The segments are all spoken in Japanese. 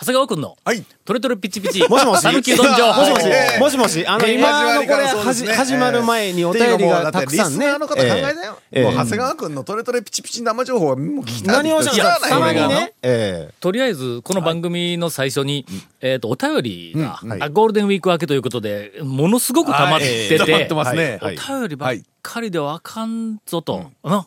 長谷川君のはい。トレトレピチピチもしもし。讃岐うどん情報もしもし。ええ。もしもし、あの、ええ今のこれ、はじ始まる前にお便りがたくさんね。の方考えたよ。ええ。もう長谷川君のトレトレピチピチ生情報はもう聞きたい。何をおっしゃるんですか。聞たまかないよ。にね。えとりあえずこの番組の最初に、えっ、とお便りが、うん。はい。あゴールデンウィーク明けということでものすごく溜まってて、溜まってますね。はい。お便りばっかりではあかんぞと。な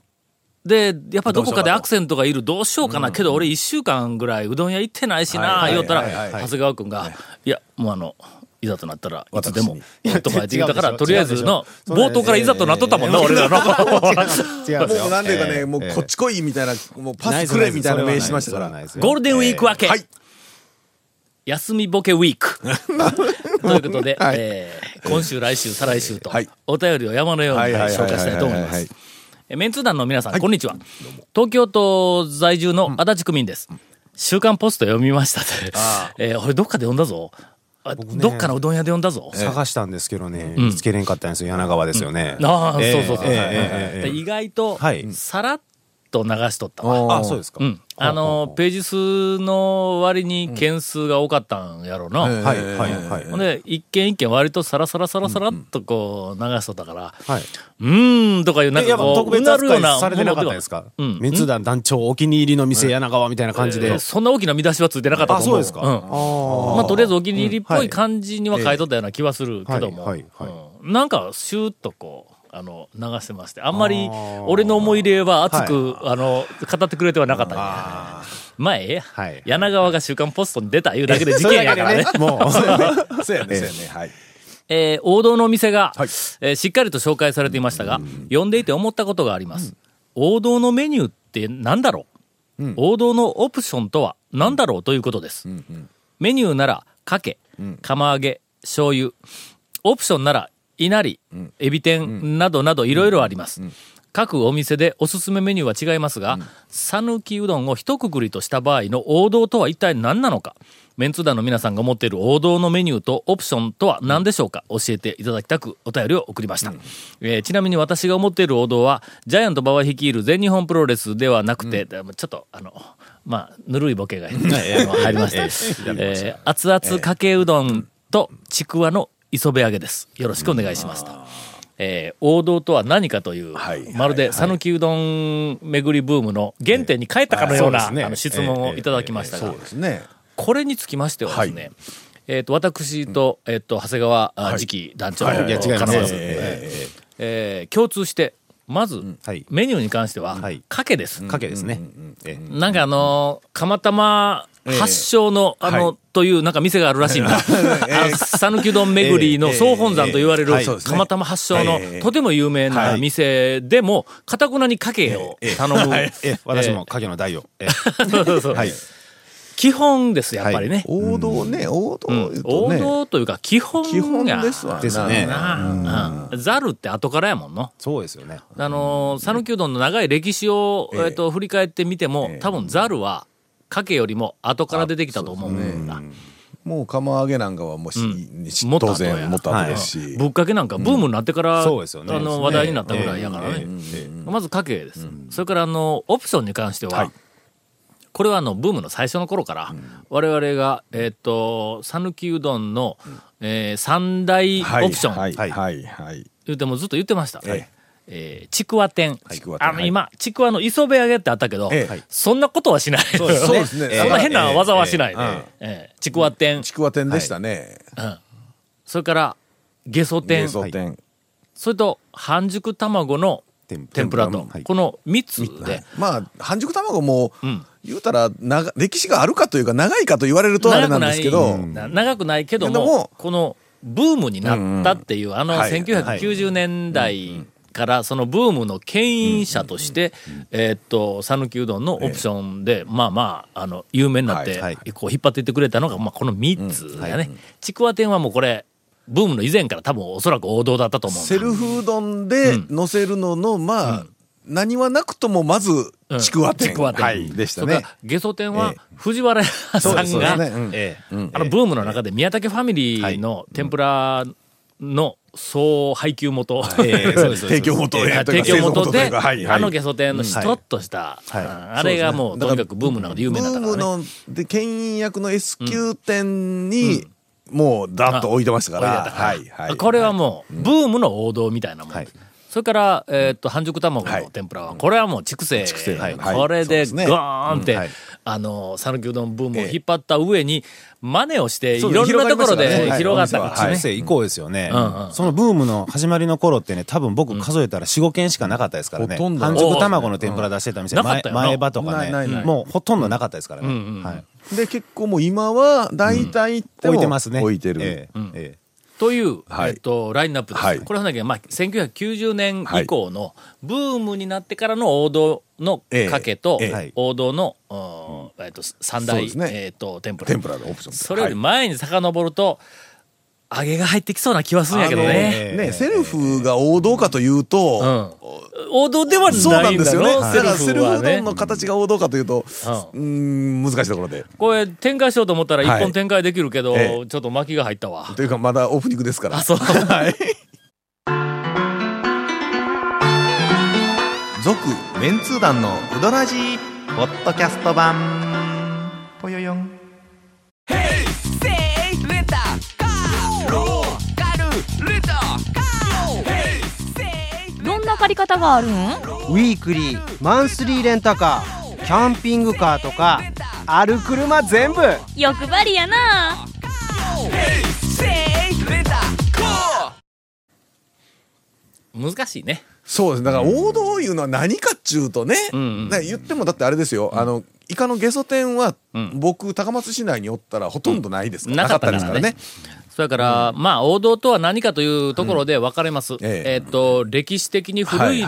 で、やっぱどこかでアクセントがいる、どうしようかな。けど俺一週間ぐらいうどん屋行ってないしな、はい言ったら、長谷川くんが、いや、もうあの、いざとなったらいつでも私、とか言ったから、とりあえずの、冒頭からいざとなっとったもんな、俺らの。もうなんていうかね、ええ。もうこっち来いみたいな、もうパススくれみたいな名しましたから。ゴーはルデンウィーク明け、はい。休みボケウィーク。ということで、今週、来週、再来週とはい、お便りを山のように紹介したいと思いまはいす。えメンツー団の皆さん、こんにちは。東京都在住の足立区民です。週刊ポスト読みましたって。えー俺どっかで読んだぞ。あどっかのうどん屋で読んだぞ。探したんですけどね、見つけれんかったんですよ、柳川ですよね。ああ、ええそうそうそう。意外とはい、さらっと流しとったわ。あ、そうですか。うん。あの、ページ数の割に件数が多かったんやろうな。はい、はい、はい。ほんで、一件一件割とサラサラサラサラっとこう流しとったから、はい。うーんとかいうなんかこう、特別扱いされてなかったはですか？うん密談団長お気に入りの店柳川みたいな感じで。そんな大きな見出しはついてなかったと思う。あ、そうですか。んあまあ、とりあえずお気に入りっぽはいい感じには書いとったような気はするけども、はいはいなんかシューッとこう、あの、流してまして、あんまり俺の思い入れは熱く、あの、語ってくれてはなかったんや。まあええや。はい柳川が週刊ポストに出たいうだけで事件やからね。もう、そうやね、そうやね。はい。えー王道のお店が、はいえーしっかりと紹介されていましたが、読んでいて思ったことがあります。王道のメニューって何だろう、王道のオプションとは何だろうということです。メニューなら、かけ、釜揚げ、醤油。オプションなら、いなり、エビ天などなどいろいろあります。各お店でおすすめメニューは違いますが、讃岐うどんを一括りとした場合の王道とは一体何なのか。メンツ団の皆さんが持っている王道のメニューとオプションとは何でしょうか教えていただきたくお便りを送りました。えーちなみに私が思っている王道は、ジャイアント馬場率いる全日本プロレスではなくて、でもちょっと、あの、まあ、ぬるいボケが 入りました。えー熱々かけうどんとちくわの磯辺揚げです。よろしくお願いしますと。えー王道とは何かという、はい。まるで讃岐うどん巡りブームの原点に帰ったかのような、あの質問をいただきましたが、そうですね。これにつきましてはですね、えっ、と、私と、えっ、と、長谷川、あ次期団長、はい。いや違います可能ですええー共通して、まず、はい。メニューに関しては、はい。かけです。かけですね。ええなんかあのー釜玉発祥の、あの、はい。というなんか店があるらしいんだ。讃岐うどん巡りの総本山と言われるええ。ええはい釜玉発祥のええとても有名な店でも、かたくなにかけを頼む。ええ。私もかけの代を。ええ。そうそうそう。はい。基本です、やっぱりね。王道ね、王道王ね。道というか基本基本やですわな。ですね。なあうん。ザルって後からやもんの。そうですよね。あのー、讃岐うどんの長い歴史を、ええ。えっと、振り返ってみても、ええ。多分ザルは、かけよりも後から出てきたと思うんだ。もう釜揚げなんかはもうし、しもっと当然もっと後ですし。ぶっかけなんかブームになってから、そうですよね。あの、話題になったぐらいやからね。まずかけです。それから、あの、オプションに関しては、はい。これはあの、ブームの最初の頃から、我々が、えっ、と、讃岐うどんの、えー三大はい。オプション、はい、ははい。い、はい。言うてもずっと言ってました。ええーちくわ天。ちくわ天はい。あの今、ちくわの磯辺揚げってあったけど、ええ。そんなことはしない。そうそうですね。そんな変な技はしない。ええ。ええ。ちくわ天。ちくわ天でしたね。それから、ゲソ天。ゲソ天。それと、半熟卵の天天ぷらと、はい。この3つで、まあ、半熟卵もん、言うたら、長歴史があるかというか、長いかと言われるとあれなんですけど、な長くないけどもけども。このブームになったっていう、あのはい。1990年代からそのブームの牽引者として、えーっと讃岐うどんのオプションで、まあまああの有名になって、こう引っ張っていってくれたのが、まあ、この3つだね、ちくわ天はもうこれブームの以前から多分おそらく王道だったと思うセルフうどんで乗せるのの、まあ、何はなくとも、まず、ちくわ天。ちくわ天。はい、でしたね。ゲソ天はええ。藤原さんが、ええ。あのブームの中で宮武ファミリーの天ぷらの総配給元、提供元えーえというか提供元で、あのゲソ天のしとっとした、あれがもうとにかくブームなので有名だったブーからね。ムの、で、牽引役の S 級店に、もう、だっと置いてましたから。はい、はい。これはもう、ブームの王道みたいなもん。はい。それから、えーっと、半熟卵はい。の天ぷらは、これはもう畜生。これで、ゴーンって、あの、讃岐うどんブームを引っ張った上に、真似をして、いろんなところで広がりましたからね中ね。世以降ですよね、うんうん。そのブームの始まりの頃ってね、多分僕数えたら4、5軒しかなかったですからね。ほとんど。半熟卵の天ぷら出してた店、前前歯とかないないない。ね、もうほとんどなかったですからね。うんうんはい。で、結構もう今は、大体置いてますね。置いてる。ええ。ええという、はい。えっと、ラインナップです。はい。これはね、まあ、1990年以降のブームになってからの王道のかけと、王道の、うんえっと、三大、ね。えっと、天ぷら。天ぷらのオプション。それよりはい前に遡ると、揚げが入ってきそうな気はするんやけどね。ね、セルフが王道かというと、王道ではないんだろ？そうなんですよね。だからセセルフうどん。の形が王道かというと、うーん、難しいところで。これ展開しようと思ったら一はい本展開できるけど、ええちょっと巻きが入ったわ。というか、まだオープニングですから。あ、そう。はい。続、メンツー団のうどらじポッドキャスト版。ぽよよん。借り方があるん？ウィークリーマンスリーレンタカーキャンピングカーとかある車全部。欲張りやな。難しいね。そうです。だから王道いうのは何かっちゅうとね、んうん。ね言ってもだってあれですよ、あの、イカのゲソ天は、ん。僕、高松市内におったらほとんどないですから、なかったからね。それから、まあ、王道とは何かというところで分かれます。ええ。えっと、歴史的に古い、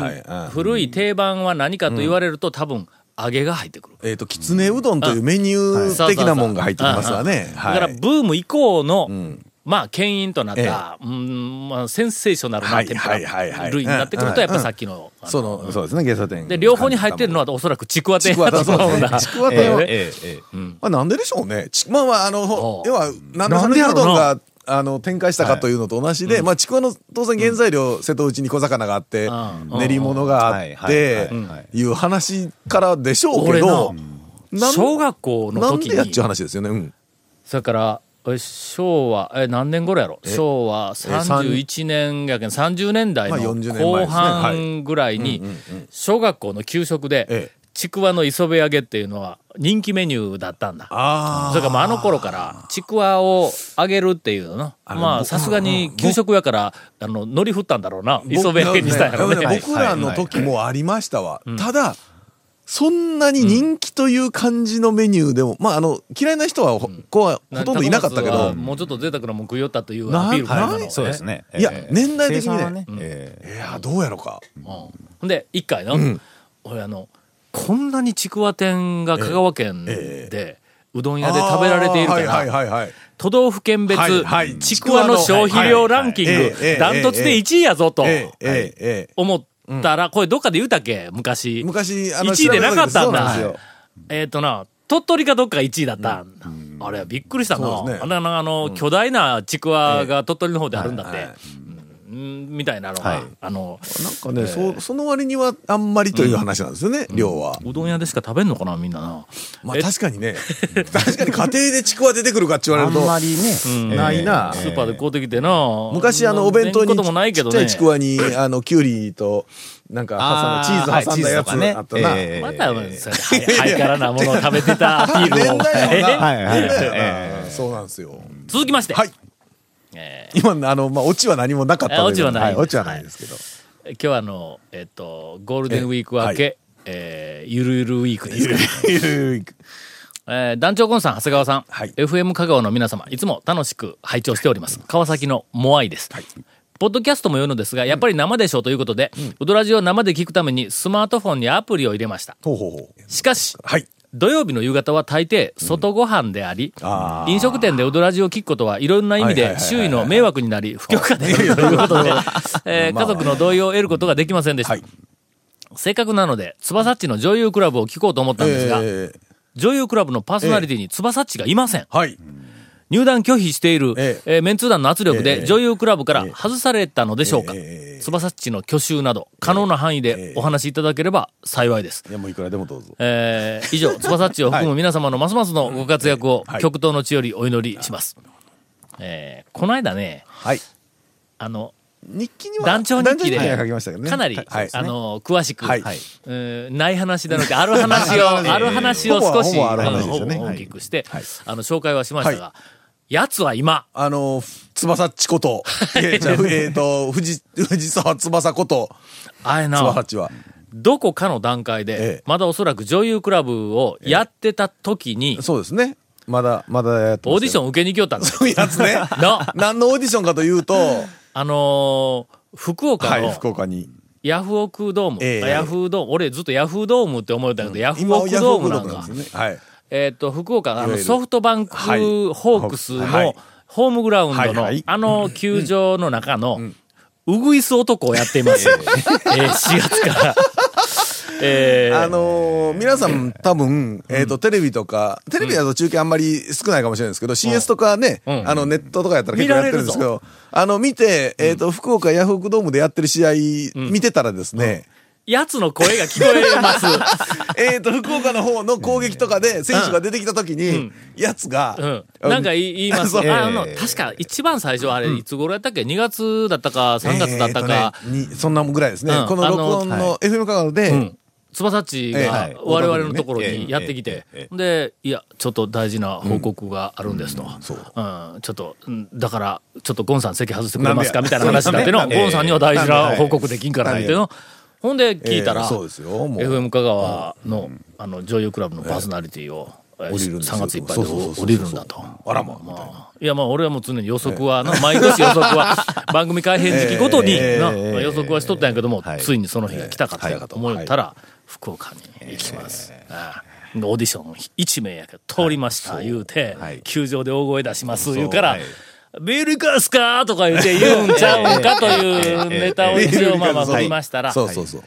古い定番は何かと言われると、多分、揚げが入ってくる。えっ、と、きつねうどんというメニュー的なもんが入ってきますわね。だから、はい。ブーム以降の、ん。まあ、牽引となった、うん、まあ、センセーショナルな天ぷら類になってくると、うん。やっぱさっきの、その、そうですね、ゲソ天。で、両方に入ってるのはおそらくちくわ天。ちくわだと思うんだ。ちくわ天は、ええ。ええ。まあ、なんででしょうね。ちまあまあ、あ。の、要は、なんでうどんが、あの、展開したかというのと同じで、まあ、ちくわの当然原材料、瀬戸内に小魚があってう、ん。練り物があってはいう話からでしょうけ俺ど小学校の時に。なんでやっちゅう、話ですよね？うん。それから、え昭和、え、何年頃やろ？昭和31年やけん、30年代のまあ40年前ですね。後半ぐらいに、小学校の給食でええ、ちくわの磯辺揚げっていうのは人気メニューだったんだ。あそれからまああの頃から、ちくわを揚げるっていうのあのまあさすがに給食やから、あの、海苔振ったんだろうな。磯辺揚げにしたんやろ僕ねね。僕らの時もありましたわ。ただ、そんなに人気という感じのメニューでも、まあ、あの、嫌いな人はほ、子はほとんどいなかったけど、もうちょっと贅沢なもん食いよったというなアピールがあるはい。のね。そうですね。いやええ。年代的にね。いや、どうやろか。うん。ほんで、一回の、ん。俺あの、こんなにちくわ店が香川県えで、うどん屋で食べられているから、はいはいはい。都道府県別ちくわの消費量ランキングええ、ダントツで1位やぞと。思ったら、これどっかで言うたっけ？昔。昔、あの、1位でなかったんだ。えっとな、鳥取かどっか1位だった。あれ、びっくりしたな。あの、あの、巨大なちくわが鳥取の方であるんだってみたいなのがはい、あの、なんかね、そその割にはあんまりという話なんですよね、量は。うどん屋でしか食べんのかな、みんなな。まあえ確かにね、確かに家庭でちくわ出てくるかって言わあんれると、まりね、うんないな。スーパーで買うてきてな。昔あのお弁当に出んこともないけどねちっちゃいちくわにあのキュウリとなんかあー挟んだチーズ挟んだやつねあったな。ええまた、ハイカラなものを食べてたアピールを。そうなんですよ。続きまして、はい。え今あのまあオチは何もなかったオチはない。いオチはないですけど。ー今日はあの、えっと、ゴールデンウィーク明け、えーゆるゆるウィークですか、えー団長コンさん、長谷川さん、はい。FM 香川の皆様、いつも楽しく拝聴しております。川崎のモアイです。ポッドキャストも言うのですが、やっぱり生でしょうということで、ウドラジを生で聞くためにスマートフォンにアプリを入れました。ほうほうほう。しかし、はい。土曜日の夕方は大抵外ご飯であり、あー。飲食店でウドラジを聞くことはいろんな意味で周囲の迷惑になり不許可で。あるということで、えー家族の同意を得ることができませんでした。はい。せっかくなので、つばさっちの女優クラブを聞こうと思ったんですが、えー。女優クラブのパーソナリティにつばさっちがいません。はい。入団拒否している、ええ。ーメンツー団の圧力えでえ女優クラブから外されたのでしょうか、ええ翼っちの去就など可能な範囲でお話しいただければ幸いです。いや、もういくらでもどうぞ。えー以上、翼っちを含む皆様のますますのご活躍をはい。極東の地よりお祈りします。えーこの間ね、はい。あの、日記には、団長日記で団は書きましたけどね。かなり、はい。あの、詳しく、はい。えーない話だので、ある話を、ある話を少し、大きくして、はい。あの、紹介はしましたが、奴は今、あの、翼っちこと、えっと、藤、藤沢翼こと、あれな翼っ、ちは。どこかの段階で、ええまだおそらく女優クラブをやってた時に、そうですね。まだ、まだやってンオーディション受けに来よったんだよ。そういうやつね。な、何のオーディションかというと、あのー福岡はい、の福岡に。ヤフオクドーム、ええヤフードーム、俺ずっとヤフードームって思ってたけど、ヤフ今、オクヤフオクドドームなんかームなんです、ね。はい。えっ、と、福岡、あの、ソフトバンクはい。ホークスのはい。ホームグラウンドのあの球場の中の、ウグイス男をやっています。えー。4月から。えー。あのー皆さん多分、えっ、と、テレビとか、テレビだと中継あんまり少ないかもしれないですけど、CS とかね、うん。あの、ネットとかやったら結構やってるんですけど、あの、見て、えっ、と、福岡ヤフオクドームでやってる試合、見てたらですね、やつの声が聞こえます。えっと、福岡の方の攻撃とかで選手が出てきた時に、やつが、うん。なんか言います。あの、確か一番最初、あれ、いつ頃やったっけ ?2 月だったか、3月だったか、えーとねにそんなぐらいですね。うん。この録音あの FM カガで、うん。翼っちが我々のところええにやってきてえ、で、いや、ちょっと大事な報告があるんですと。そう。うん、ちょっと、うん。だから、ちょっとゴンさん席外してくれますか？みたいな話だっての、ゴンさんには大事な報告できんからっていうの。ほんで聞いたら、えーそうですよもう。FM 香川の、あの、女優クラブのパーソナリティを、えー降りるんですよ。3月いっぱいで降りるんだと。あらままあ、いやまあ俺はもう常に予測はな、毎年予測は 番組改編時期ごとに予測はしとったんやけども、はい。ついにその日が来たかとえー思ったら、福岡に行きます。オーディション1名やけど通りました、言うて、はい。球場で大声出します、言うから、はいビールかすか？とか言って 言うんちゃうんかというネタを一応まあまあ振りましたら、そうそうそう。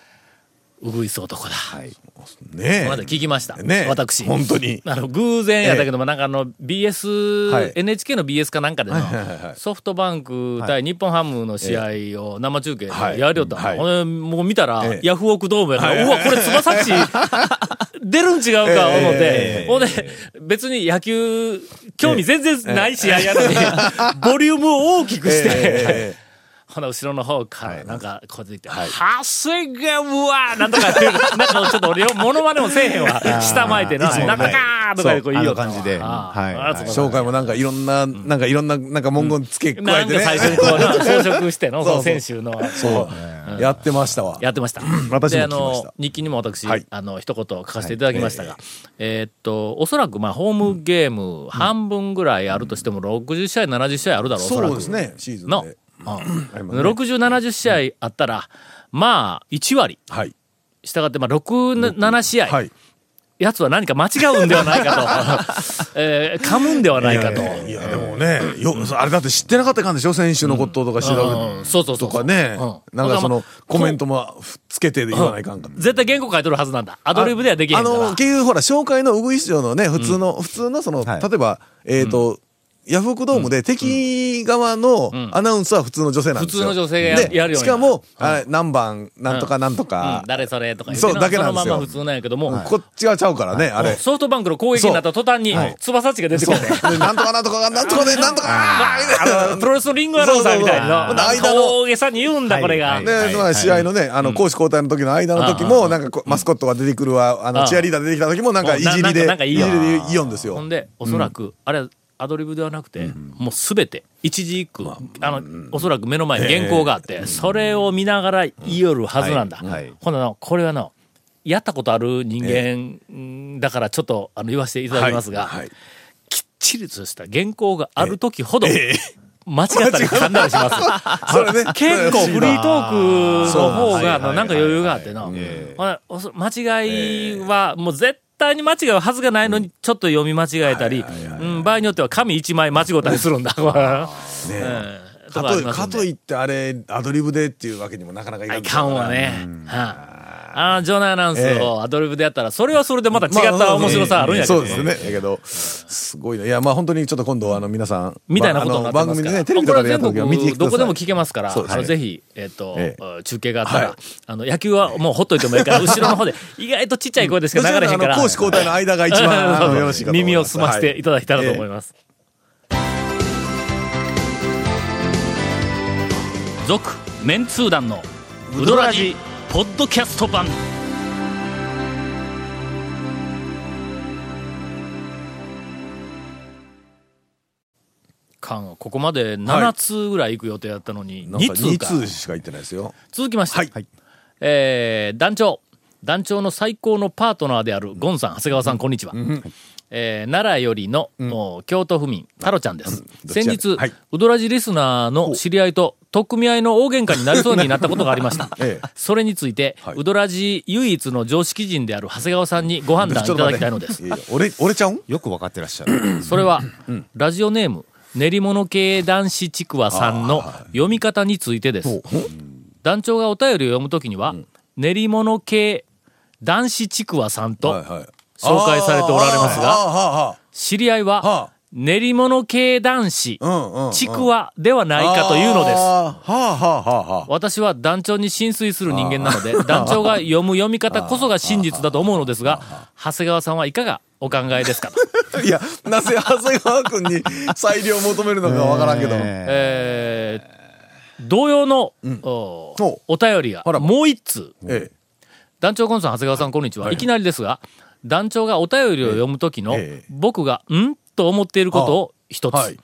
うぐいす男だ。ね。この間聞きました。ね。え私。本当に。あの、偶然やったけども、なんかあの、BS、はい。NHK の BS かなんかでの、はいはいはいはい。ソフトバンク対日本ハムの試合を生中継やりよった。の。はい。ほんでもう見たら、ええ。ヤフオクドームやから、はい。うわ、これ翼っち、出るん違うか思って、ええ。ほんで、別に野球、興味全然ない試合やのに、ボリュームを大きくして、えーほな、後ろの方から、なんか、こうやって言って、はせがむわなんとかって、なんかちょっと俺、モノマネもせえへんわ。下巻いてな、なんとかーとかでこう言いよ感じで。は。い。紹介もなんかいろんな、なんかいろんな、なんか文言付け加えてね。最初にこうな、装飾しての、その選手の、そう。やってましたわ。やってました。私で、あの、日記にも私、はい。あの、一言書かせていただきましたが、えーっと、おそらく、まあ、ホームゲーム、半分ぐらいあるとしても、60試合、70試合あるだろう、おそらく。そうですね、シーズンの、で。うんありますね60、70試合あったら、まあ、1割。はい。したがって、まあ、6、7試合。はい。やつは何か間違うんではないかと、えー噛むんではないかと。いや、でもね、よ、あれだって知ってなかったかんでしょ？選手のこととか調べとかねうん。なんかそのコメントもつけて言わないかんか。絶対原稿書いとるはずなんだ。アドリブではできへんから。あの、結局ほら、紹介のウグイス城のね、普通の、普通のその、はい例えば、えっと、ヤフオクドームで敵側のアナウンスは普通の女性なんですよ。普通の女性がやるよしかも、あれ何番、なんとかなんとうん。か、誰それとかそうだけなんですよ。そのまま普通なんやけども、こっちはちゃうからね、あれ。ソフトバンクの攻撃になった途端に、翼っちが出てくるなんとかなんとかが、なんとか で、なんとか、プロレスのリングアナウンサーみたいな。大げさに言うんだ、これが。はい。で、まあ、試合のね、あの、攻守交代の時の間の時も、なんかマスコットが出てくるわ、あの、うん。チアリーダー出てきた時も、なんか、いじりなで、いじりで言うんですよ。ほんで、おそらく、あれ、アドリブではなくて、もうすべて、一字一句、あの、おそらく目の前に原稿があって、それを見ながら言いよるはずなんだ。ほんなら、これはな、やったことある人間うんだからちょっっとあの言わせていただきますが、きっちりとした原稿がある時ほど、間違ったり噛んだりします。結構フリートークの方が、なんか余裕があってな。間違いは、もう絶対に間違うはずがないのに、ちょっと読み間違えたり、うん場合によっては紙一枚間違ったりするんだ。かといって、あれ、アドリブでっていうわけにもなかなかいかんいかんわね。はああー場内アナウンスをアドリブでやったら、それはそれでまた違った面白さあるんやけど。そうですね。だけど、すごいね。いや、まあ本当にちょっと今度、あの、皆さん、みたいなことになってますから。番組でね、テレビとかでやった時は見て。どこでも聞けますから、あのぜひ、えっ、と、え中継があったら、はいあの、野球はもうほっといてもいいから、後ろの方で、意外とちっちゃい声でしか流れへんから。攻守交代の間が一番 よろしいか耳を澄ませていただけたらと思います。続、メンツー団の、ウドラジ、ポッドキャスト版。間ここまで7通ぐらい行く予定だったのに、2なんか2通か。通しか言ってないですよ。続きまして、はいえー団長。団長の最高のパートナーであるゴンさん、長谷川さん、こんにちは。えー奈良よりの、お京都府民、太郎ちゃんです。どっちや先日、はい。ウドラジリスナーの知り合いと、取っ組み合いの大喧嘩になりそうになったことがありました。ええ。それについて、はい。ウドラジ唯一の常識人である長谷川さんにご判断いただきたいのです。俺、俺ちゃうん？よくわかってらっしゃる。それは、ラジオネーム、練り物系男子ちくわさんの読み方についてです。団長がお便りを読むときには、練り物系男子ちくわさんとはいはい。紹介されておられますが、が、知り合いははあ、練り物系男子。ちくわではないかというのです。私は団長に浸水する人間なので、団長が読む読み方こそが真実だと思うのですが、長谷川さんはいかがお考えですか。いや、なぜ長谷川君に裁量を求めるのかわからんけど。えー同様の、お便りがもう一通。え団長コンさん、長谷川さん、こんにちは。い、きなりですが、団長がお便りを読むときの、ええ僕が、んと思っていることを一つ。え。はい。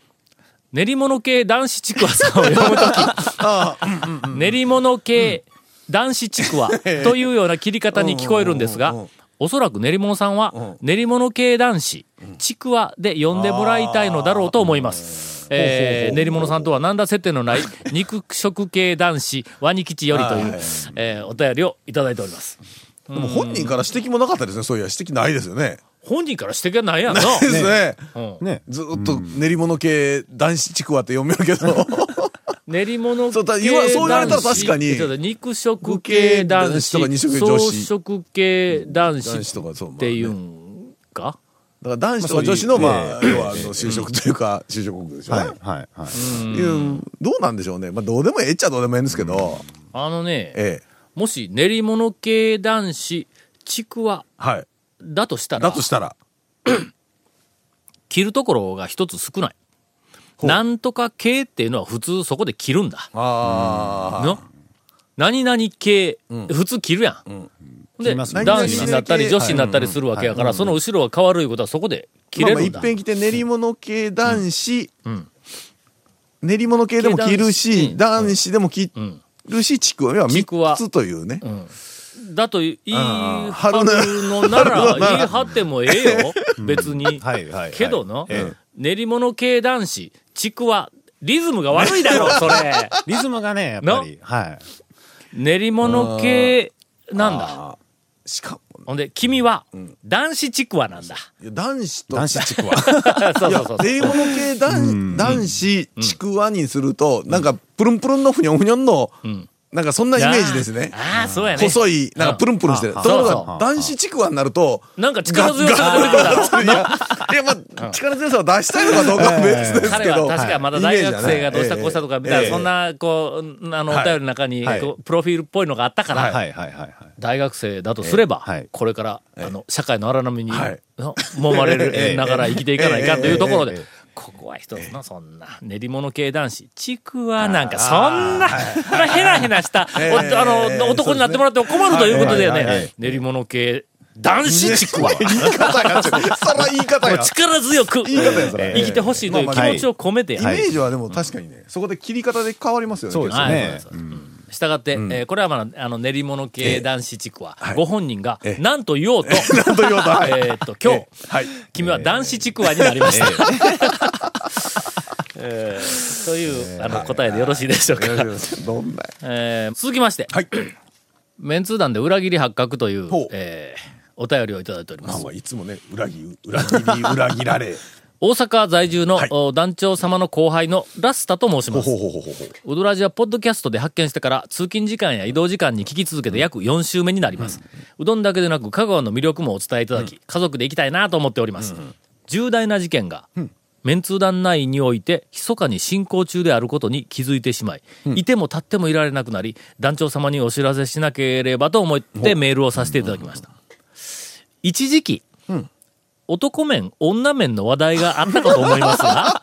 練り物系男子ちくわさんを読むとき、練り物系男子ちくわ というような切り方に聞こえるんですがおそらく練り物さんは、練り物系男子、ちくわで呼んでもらいたいのだろうと思います。えー練り物さんとは何ら接点のない 肉食系男子、ワニ吉よりというはい、えーお便りをいただいております。でも本人から指摘もなかったですね。そういや、指摘ないですよね。本人から指摘はないやんな。ないですね。うんね。ずっと練り物系男子ちくわって読めるけど。練り物系そうだ言わそう言われたら確かに肉食系男子とか二食系女子草食系男子男子とかそう。まあっていねうんか、だから男子とか女子の、まあ、まあ要は、あの、就職というか、就職国でしょ。はい、はい、はい。いうどうなんでしょうね。まあ、どうでもええっちゃどうでもええんですけど、あのね、ええ。もし練り物系男子ちくわはい。だとしたらだとしたら、切るところが一つ少ない。なんとか系っていうのは普通そこで切るんだ。ああ。の？何々系、普通切るやん、で切りますね。男子になったり女子になったりするわけやから、その後ろが変わるいうことはそこで切まあまあ、れるんだ、いっぺん来て練り物系男子、ん。練り物系でも着る系し、男男子でも着んるし、ちくわはちくわ。3つというね。だと言い張るのなら言い張ってもええよ。別に、はい、はい。けどの、ええ。練り物系男子ちくわ。リズムが悪いだろ それ。リズムがね、やっぱり。はい。練り物系なんだ。しかも、ほんで君は男子ちくわなんだ、いや男子と、男子ちくわ。そうそうそう、練り物系男男子ちくわにすると、なんか、プルンプルンのふにょんふにょんの、なんかそんなイメージですね。ああそうやね。細い、なんかプルンプルンしてる。ところが、男子ちくわになると、なんか力強さが出てくるいや、まあ、力強さを出したいのかどうかは別ですけ彼はど。確かまだ大学生がどうしたこうしたとかみたいな、そんな。な、こう、あの、おはい。便りの中に、プロフィールっぽいのがあったから。大学生だとすれば、これから、あの、社会の荒波に、揉まれるながら生きていかないかというところで、ここは一つの、そんな、練り物系男子、ちくわなんか、そんな、ヘラヘラした、おあの、男になってもらっても困るということでね、練り物系男子ちくわ。言い方が、そら言い方が。力強く言い方やそれ。生きてほしいという気持ちを込めて。やイメージはでも確かにね、そこで切り方で変わりますよね。そうですはいね。したがって、えーこれはまあ、あの、練り物系男子地区は、はい。ご本人がええ。何と言おうと、なんと言おうと。はい。えーっと、今日、ええ。はい。君は男子ちくわになりました。えーという、あの、答えでよろしいでしょうか。どんな？えー続きまして、はい。メンツー団で裏切り発覚というえーお便りをいただいておりますいつもね、裏切、裏切り、裏切られ。大阪在住の、はいお団長様の後輩のラスタと申します。ウドラジはポッドキャストで発見してから通勤時間や移動時間に聞き続けて約4週目になります。うどんだけでなく香川の魅力もお伝えいただき、家族で行きたいなと思っております。重大な事件が、メンツー団内において密かに進行中であることに気づいてしまい、いても立ってもいられなくなり、団長様にお知らせしなければと思ってメールをさせていただきました。一時期、男面、女面の話題があったかと思いますが、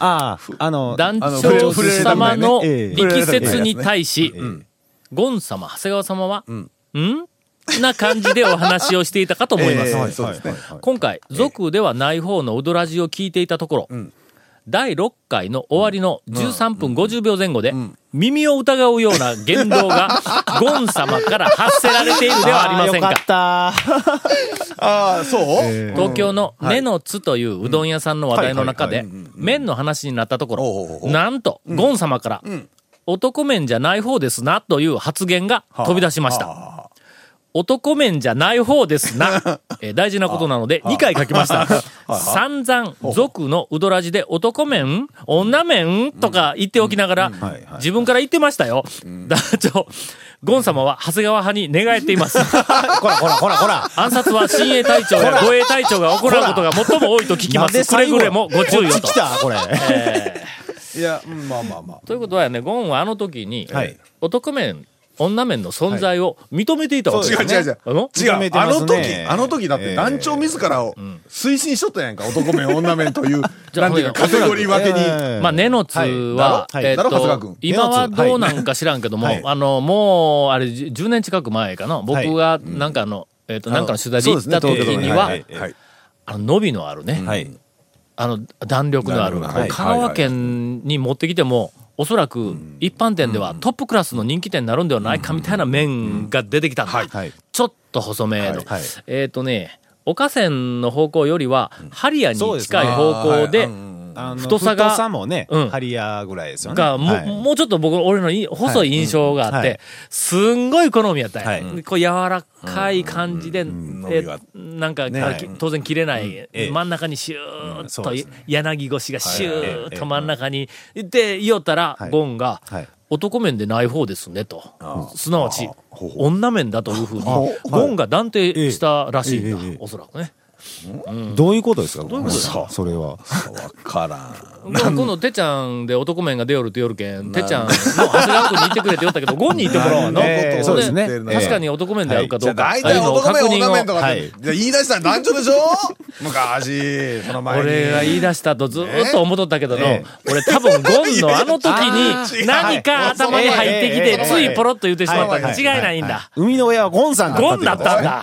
ああ、あの、団長様の力説に対し、ゴン様、長谷川様は、ん？な感じでお話をしていたかと思います。はいそうですね。今回、族ではない方のウドラジを聞いていたところ、第6回の終わりの13分50秒前後で、耳を疑うような言動が、ゴン様から発せられているではありませんか。あーよ。かった。ああ、そう？東京の根の津といううどん屋さんの話題の中で、麺の話になったところ、なんと、ゴン様から、男麺じゃない方ですな、という発言が飛び出しました。男麺じゃない方ですな。えー大事なことなので、2回書きました。散々、族のうどらじで男麺女麺とか言っておきながら、自分から言ってましたよ。団長、ゴン様は長谷川派に寝返っています。こらこらこらこら。暗殺は親衛隊長や護衛隊長が行うことが最も多いと聞きます。くれぐれもご注意をと来。たこれ。いや、うんまあまあまあ。ということはね、ゴンはあの時に、はい男面、女面の存在を認めていたわけですね。違う違う違う。あの？違う。あの時ね、あの時だって団長自らを推進しとったやんか。男面、女面という、じゃあなんていうか、カテゴリー分けに。ええ。まあ、根の津は、はい。えっと君、今はどうなんか知らんけども、はい。あの、もう、あれ、じ10年近く前かな、僕が、なんかあの、えっと、なんかの取材で行った時には。あの、伸びのあるね、はい。あの、弾力のある、弾力のある。香川県に持ってきても、おそらく一般店ではトップクラスの人気店になるんではないかみたいな麺が出てきたんだ。はい。ちょっと細めの。はい。えっ、とね、岡線の方向よりは、ハリアに近い方向で、あの太さが太さもね、うん。ハリアぐらいですよね。が、もう、はい。もうちょっと僕、俺のい細い印象があって、はい。うんすんごい好みやったんや。はい。こう柔らかい感じで、えなんか、ね。当然切れない、ええ。真ん中にシューッと、ね。柳越しがシューッはい。と真ん中に、で、言おったら、はい。ゴンが、はい。男面でない方ですねと。すなわち女面だというふうに、あゴンが断定したらしいんだおそらくね。どういうことですか？どういうことですか？それは。わからん。今度、てちゃんで男面が出よるってよるけん、てちゃんの長谷川君に行ってくれって言ったけど、ゴンに行ってもらおうの。ええそうですね。で確かに男面であるかどうか、大体男面、確認を女面とかって、はいじゃあ言い出したら団長でしょ？昔、その前に。俺が言い出したとずーっと思っとったけどの、え俺多分ゴンのあの時に何か頭に入ってきて、ついポロッと言ってしまった。に。違いないんはだ。生みの親はゴンさんだったゴンだったんだ